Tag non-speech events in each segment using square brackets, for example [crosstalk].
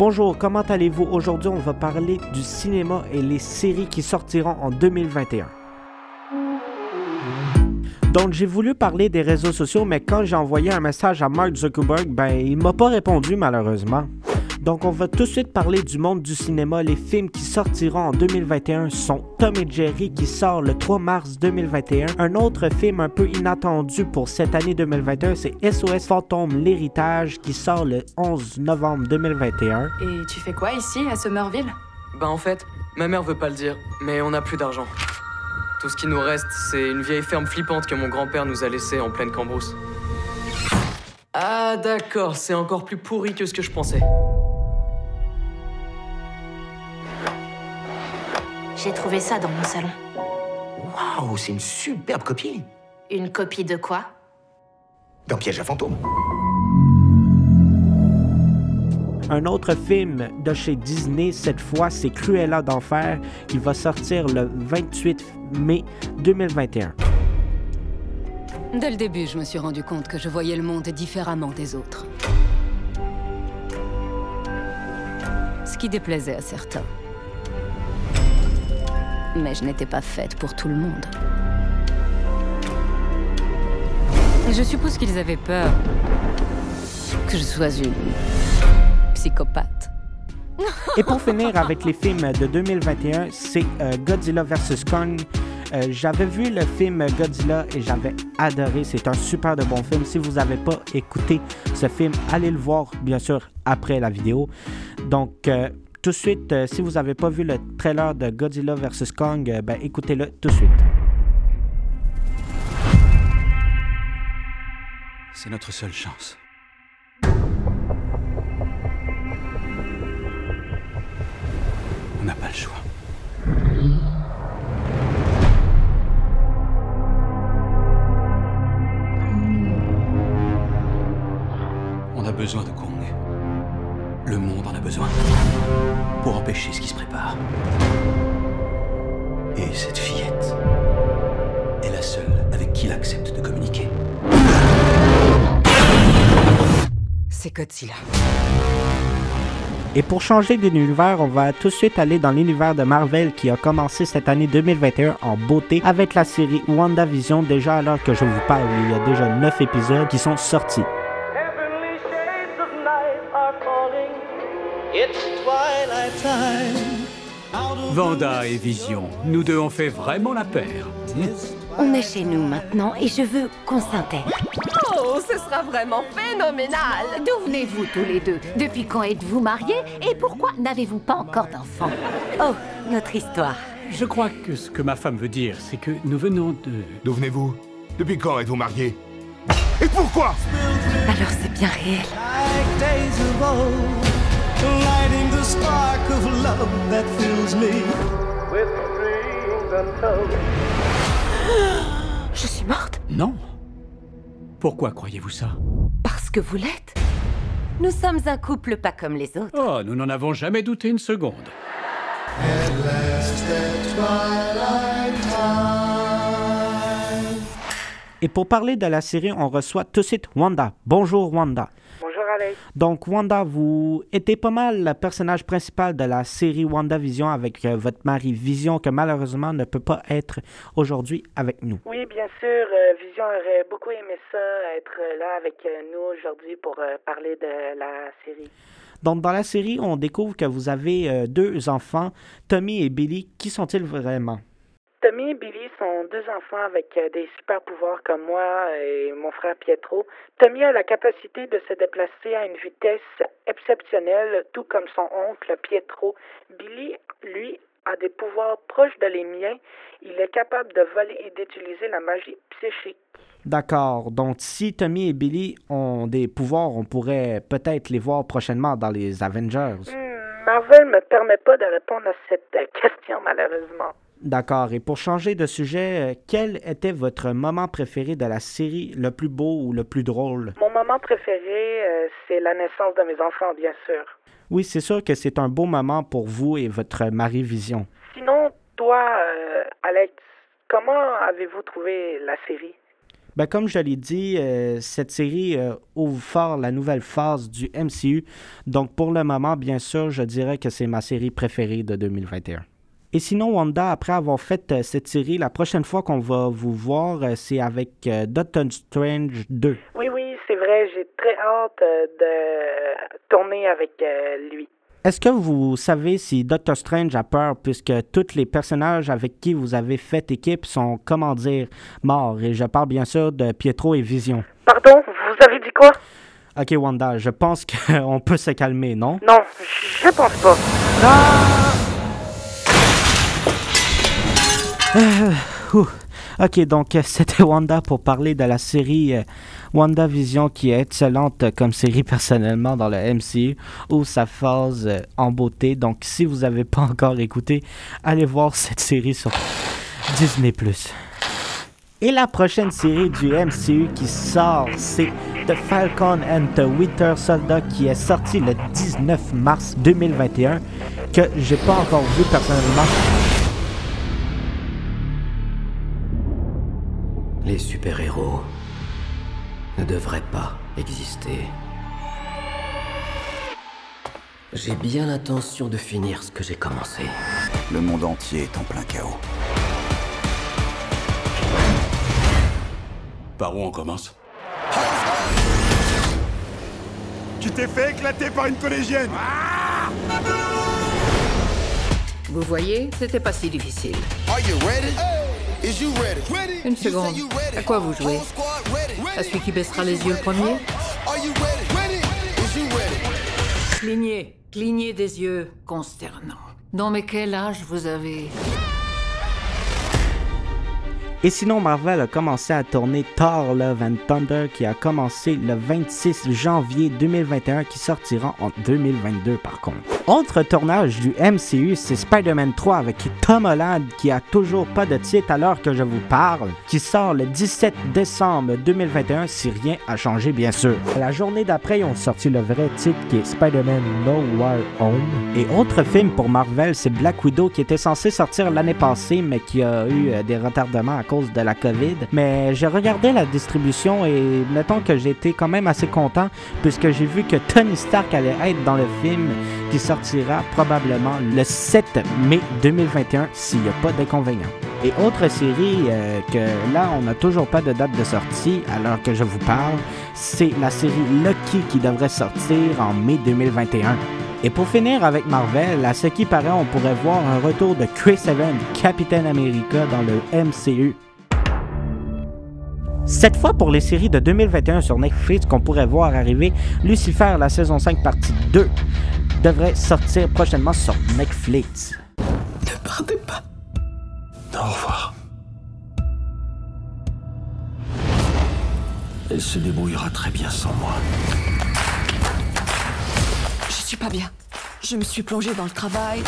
Bonjour, comment allez-vous? Aujourd'hui, on va parler du cinéma et les séries qui sortiront en 2021. Donc, j'ai voulu parler des réseaux sociaux, mais quand j'ai envoyé un message à Mark Zuckerberg, ben, il m'a pas répondu malheureusement. Donc, on va tout de suite parler du monde du cinéma. Les films qui sortiront en 2021 sont Tom et Jerry qui sort le 3 mars 2021. Un autre film un peu inattendu pour cette année 2021, c'est SOS Fantôme l'héritage qui sort le 11 novembre 2021. Et tu fais quoi ici, à Somerville? Bah en fait, ma mère veut pas le dire, mais on n'a plus d'argent. Tout ce qui nous reste, c'est une vieille ferme flippante que mon grand-père nous a laissée en pleine cambrousse. Ah d'accord, c'est encore plus pourri que ce que je pensais. J'ai trouvé ça dans mon salon. Waouh, c'est une superbe copie Une copie de quoi? D'un piège à fantômes. Un autre film de chez Disney, cette fois, c'est Cruella d'enfer, qui va sortir le 28 mai 2021. Dès le début, je me suis rendu compte que je voyais le monde différemment des autres. Ce qui déplaisait à certains. Mais je n'étais pas faite pour tout le monde. Et je suppose qu'ils avaient peur que je sois une psychopathe. [laughs] Et pour finir avec les films de 2021, c'est euh, Godzilla vs. Kong. Euh, j'avais vu le film Godzilla et j'avais adoré. C'est un super de bon film. Si vous n'avez pas écouté ce film, allez le voir, bien sûr, après la vidéo. Donc, euh, tout de suite, euh, si vous n'avez pas vu le trailer de Godzilla vs. Kong, euh, ben, écoutez-le tout de suite. C'est notre seule chance. On n'a pas le choix. On a besoin de Kong. Le monde en a besoin. Pour empêcher ce qui se prépare. Et cette fillette est la seule avec qui il accepte de communiquer. C'est Godzilla. Et pour changer d'univers, on va tout de suite aller dans l'univers de Marvel qui a commencé cette année 2021 en beauté avec la série WandaVision. Déjà alors que je vous parle, il y a déjà 9 épisodes qui sont sortis. Vanda et Vision, nous deux on fait vraiment la paire. On est chez nous maintenant et je veux qu'on s'intègre. Oh, ce sera vraiment phénoménal D'où venez-vous tous les deux Depuis quand êtes-vous mariés Et pourquoi n'avez-vous pas encore d'enfants Oh, notre histoire. Je crois que ce que ma femme veut dire, c'est que nous venons de... D'où venez-vous Depuis quand êtes-vous mariés Et pourquoi Alors c'est bien réel. like me with dreams untold. Je suis morte Non Pourquoi croyez-vous ça? Parce que vous l'êtes. Nous sommes un couple pas comme les autres. Oh, nous n'en avons jamais douté une seconde. Et pour parler de la série, on reçoit tout de suite Wanda. Bonjour Wanda. Bonjour Donc Wanda, vous étiez pas mal le personnage principal de la série WandaVision avec euh, votre mari Vision que malheureusement ne peut pas être aujourd'hui avec nous. Oui, bien sûr, euh, Vision aurait beaucoup aimé ça, être là avec euh, nous aujourd'hui pour euh, parler de la série. Donc dans la série, on découvre que vous avez euh, deux enfants, Tommy et Billy. Qui sont-ils vraiment? Tommy et Billy sont deux enfants avec euh, des super pouvoirs comme moi et mon frère Pietro. Tommy a la capacité de se déplacer à une vitesse exceptionnelle, tout comme son oncle Pietro. Billy, lui, a des pouvoirs proches de les miens. Il est capable de voler et d'utiliser la magie psychique. D'accord. Donc si Tommy et Billy ont des pouvoirs, on pourrait peut-être les voir prochainement dans les Avengers. Hmm, Marvel me permet pas de répondre à cette euh, question malheureusement. D'accord. Et pour changer de sujet, euh, quel était votre moment préféré de la série, le plus beau ou le plus drôle? Mon moment préféré, euh, c'est la naissance de mes enfants, bien sûr. Oui, c'est sûr que c'est un beau moment pour vous et votre mari Vision. Sinon, toi, euh, Alex, comment avez-vous trouvé la série? Ben, comme je l'ai dit, euh, cette série euh, ouvre fort la nouvelle phase du MCU. Donc, pour le moment, bien sûr, je dirais que c'est ma série préférée de 2021. Et sinon, Wanda, après avoir fait euh, cette série, la prochaine fois qu'on va vous voir, euh, c'est avec euh, Doctor Strange 2. Oui, oui, c'est vrai. J'ai très hâte euh, de tourner avec euh, lui. Est-ce que vous savez si Doctor Strange a peur puisque tous les personnages avec qui vous avez fait équipe sont, comment dire, morts? Et je parle bien sûr de Pietro et Vision. Pardon, vous avez dit quoi? Ok, Wanda, je pense [laughs] qu'on peut se calmer, non? Non, je pense pas. Euh, ok, donc euh, c'était Wanda pour parler de la série euh, WandaVision qui est excellente comme série personnellement dans le MCU ou sa phase euh, en beauté. Donc si vous n'avez pas encore écouté, allez voir cette série sur Disney ⁇ et la prochaine série du MCU qui sort, c'est The Falcon and the Winter Soldier qui est sorti le 19 mars 2021, que j'ai pas encore vu personnellement. Les super-héros ne devraient pas exister. J'ai bien l'intention de finir ce que j'ai commencé. Le monde entier est en plein chaos. Par où on commence? Tu t'es fait éclater par une collégienne Vous voyez, c'était pas si difficile. Une seconde. À quoi vous jouez? À celui qui baissera les yeux le premier? Clignez, clignez des yeux consternants. Non mais quel âge vous avez Et sinon, Marvel a commencé à tourner Thor Love and Thunder qui a commencé le 26 janvier 2021 qui sortira en 2022 par contre. Autre tournage du MCU, c'est Spider-Man 3 avec Tom Holland qui a toujours pas de titre à l'heure que je vous parle, qui sort le 17 décembre 2021 si rien a changé bien sûr. La journée d'après, ils ont sorti le vrai titre qui est Spider-Man No War Home. Et autre film pour Marvel, c'est Black Widow qui était censé sortir l'année passée mais qui a eu euh, des retardements à de la COVID. Mais j'ai regardé la distribution et mettons que été quand même assez content puisque j'ai vu que Tony Stark allait être dans le film qui sortira probablement le 7 mai 2021 s'il n'y a pas d'inconvénient. Et autre série euh, que là, on n'a toujours pas de date de sortie l'heure que je vous parle, c'est la série Lucky qui devrait sortir en mai 2021. Et pour finir avec Marvel, à ce qui paraît, on pourrait voir un retour de Chris Evans, Captain America dans le MCU. Cette fois pour les séries de 2021 sur Netflix qu'on pourrait voir arriver, Lucifer, la saison 5 partie 2, devrait sortir prochainement sur Netflix. Ne partez pas. Au revoir. Elle se débrouillera très bien sans moi. Je suis pas bien. Je me suis plongée dans le travail.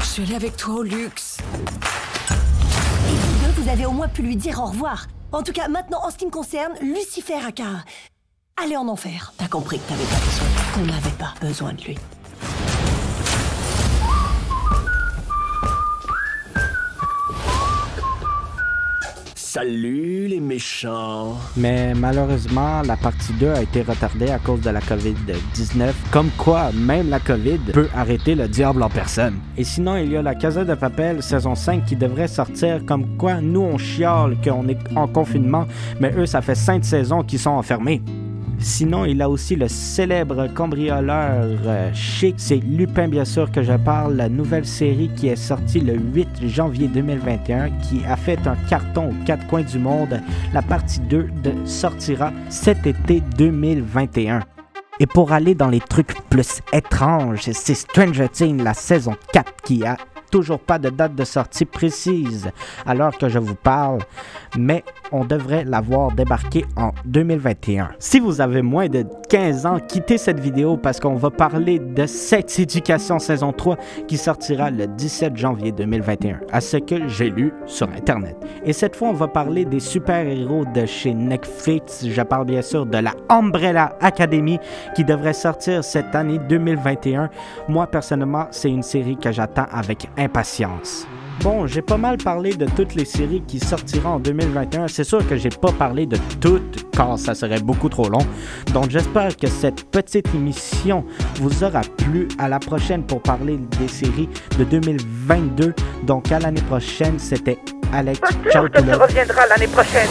Je suis allée avec toi au luxe. Et vous deux, vous avez au moins pu lui dire au revoir. En tout cas, maintenant, en ce qui me concerne, Lucifer a qu'à aller en enfer. T'as compris que t'avais pas besoin, qu'on n'avait pas besoin de lui. Salut les méchants. Mais malheureusement, la partie 2 a été retardée à cause de la COVID-19. Comme quoi, même la COVID peut arrêter le diable en personne. Et sinon, il y a la Casa de Papel saison 5 qui devrait sortir. Comme quoi, nous on chiale qu'on est en confinement, mais eux, ça fait 5 saisons qu'ils sont enfermés. Sinon, il a aussi le célèbre cambrioleur euh, chic. C'est Lupin, bien sûr, que je parle. La nouvelle série qui est sortie le 8 janvier 2021, qui a fait un carton aux quatre coins du monde. La partie 2 de, sortira cet été 2021. Et pour aller dans les trucs plus étranges, c'est Stranger Things, la saison 4, qui a toujours pas de date de sortie précise à l'heure que je vous parle, mais on devrait l'avoir débarqué en 2021. Si vous avez moins de 15 ans, quittez cette vidéo parce qu'on va parler de Sex Education saison 3 qui sortira le 17 janvier 2021, à ce que j'ai lu sur Internet. Et cette fois, on va parler des super-héros de chez Netflix. Je parle bien sûr de la Umbrella Academy qui devrait sortir cette année 2021. Moi, personnellement, c'est une série que j'attends avec impatience. Bon, j'ai pas mal parlé de toutes les séries qui sortiront en 2021. C'est sûr que j'ai pas parlé de toutes, car ça serait beaucoup trop long. Donc j'espère que cette petite émission vous aura plu. À la prochaine pour parler des séries de 2022. Donc à l'année prochaine, c'était Alex. L'année prochaine.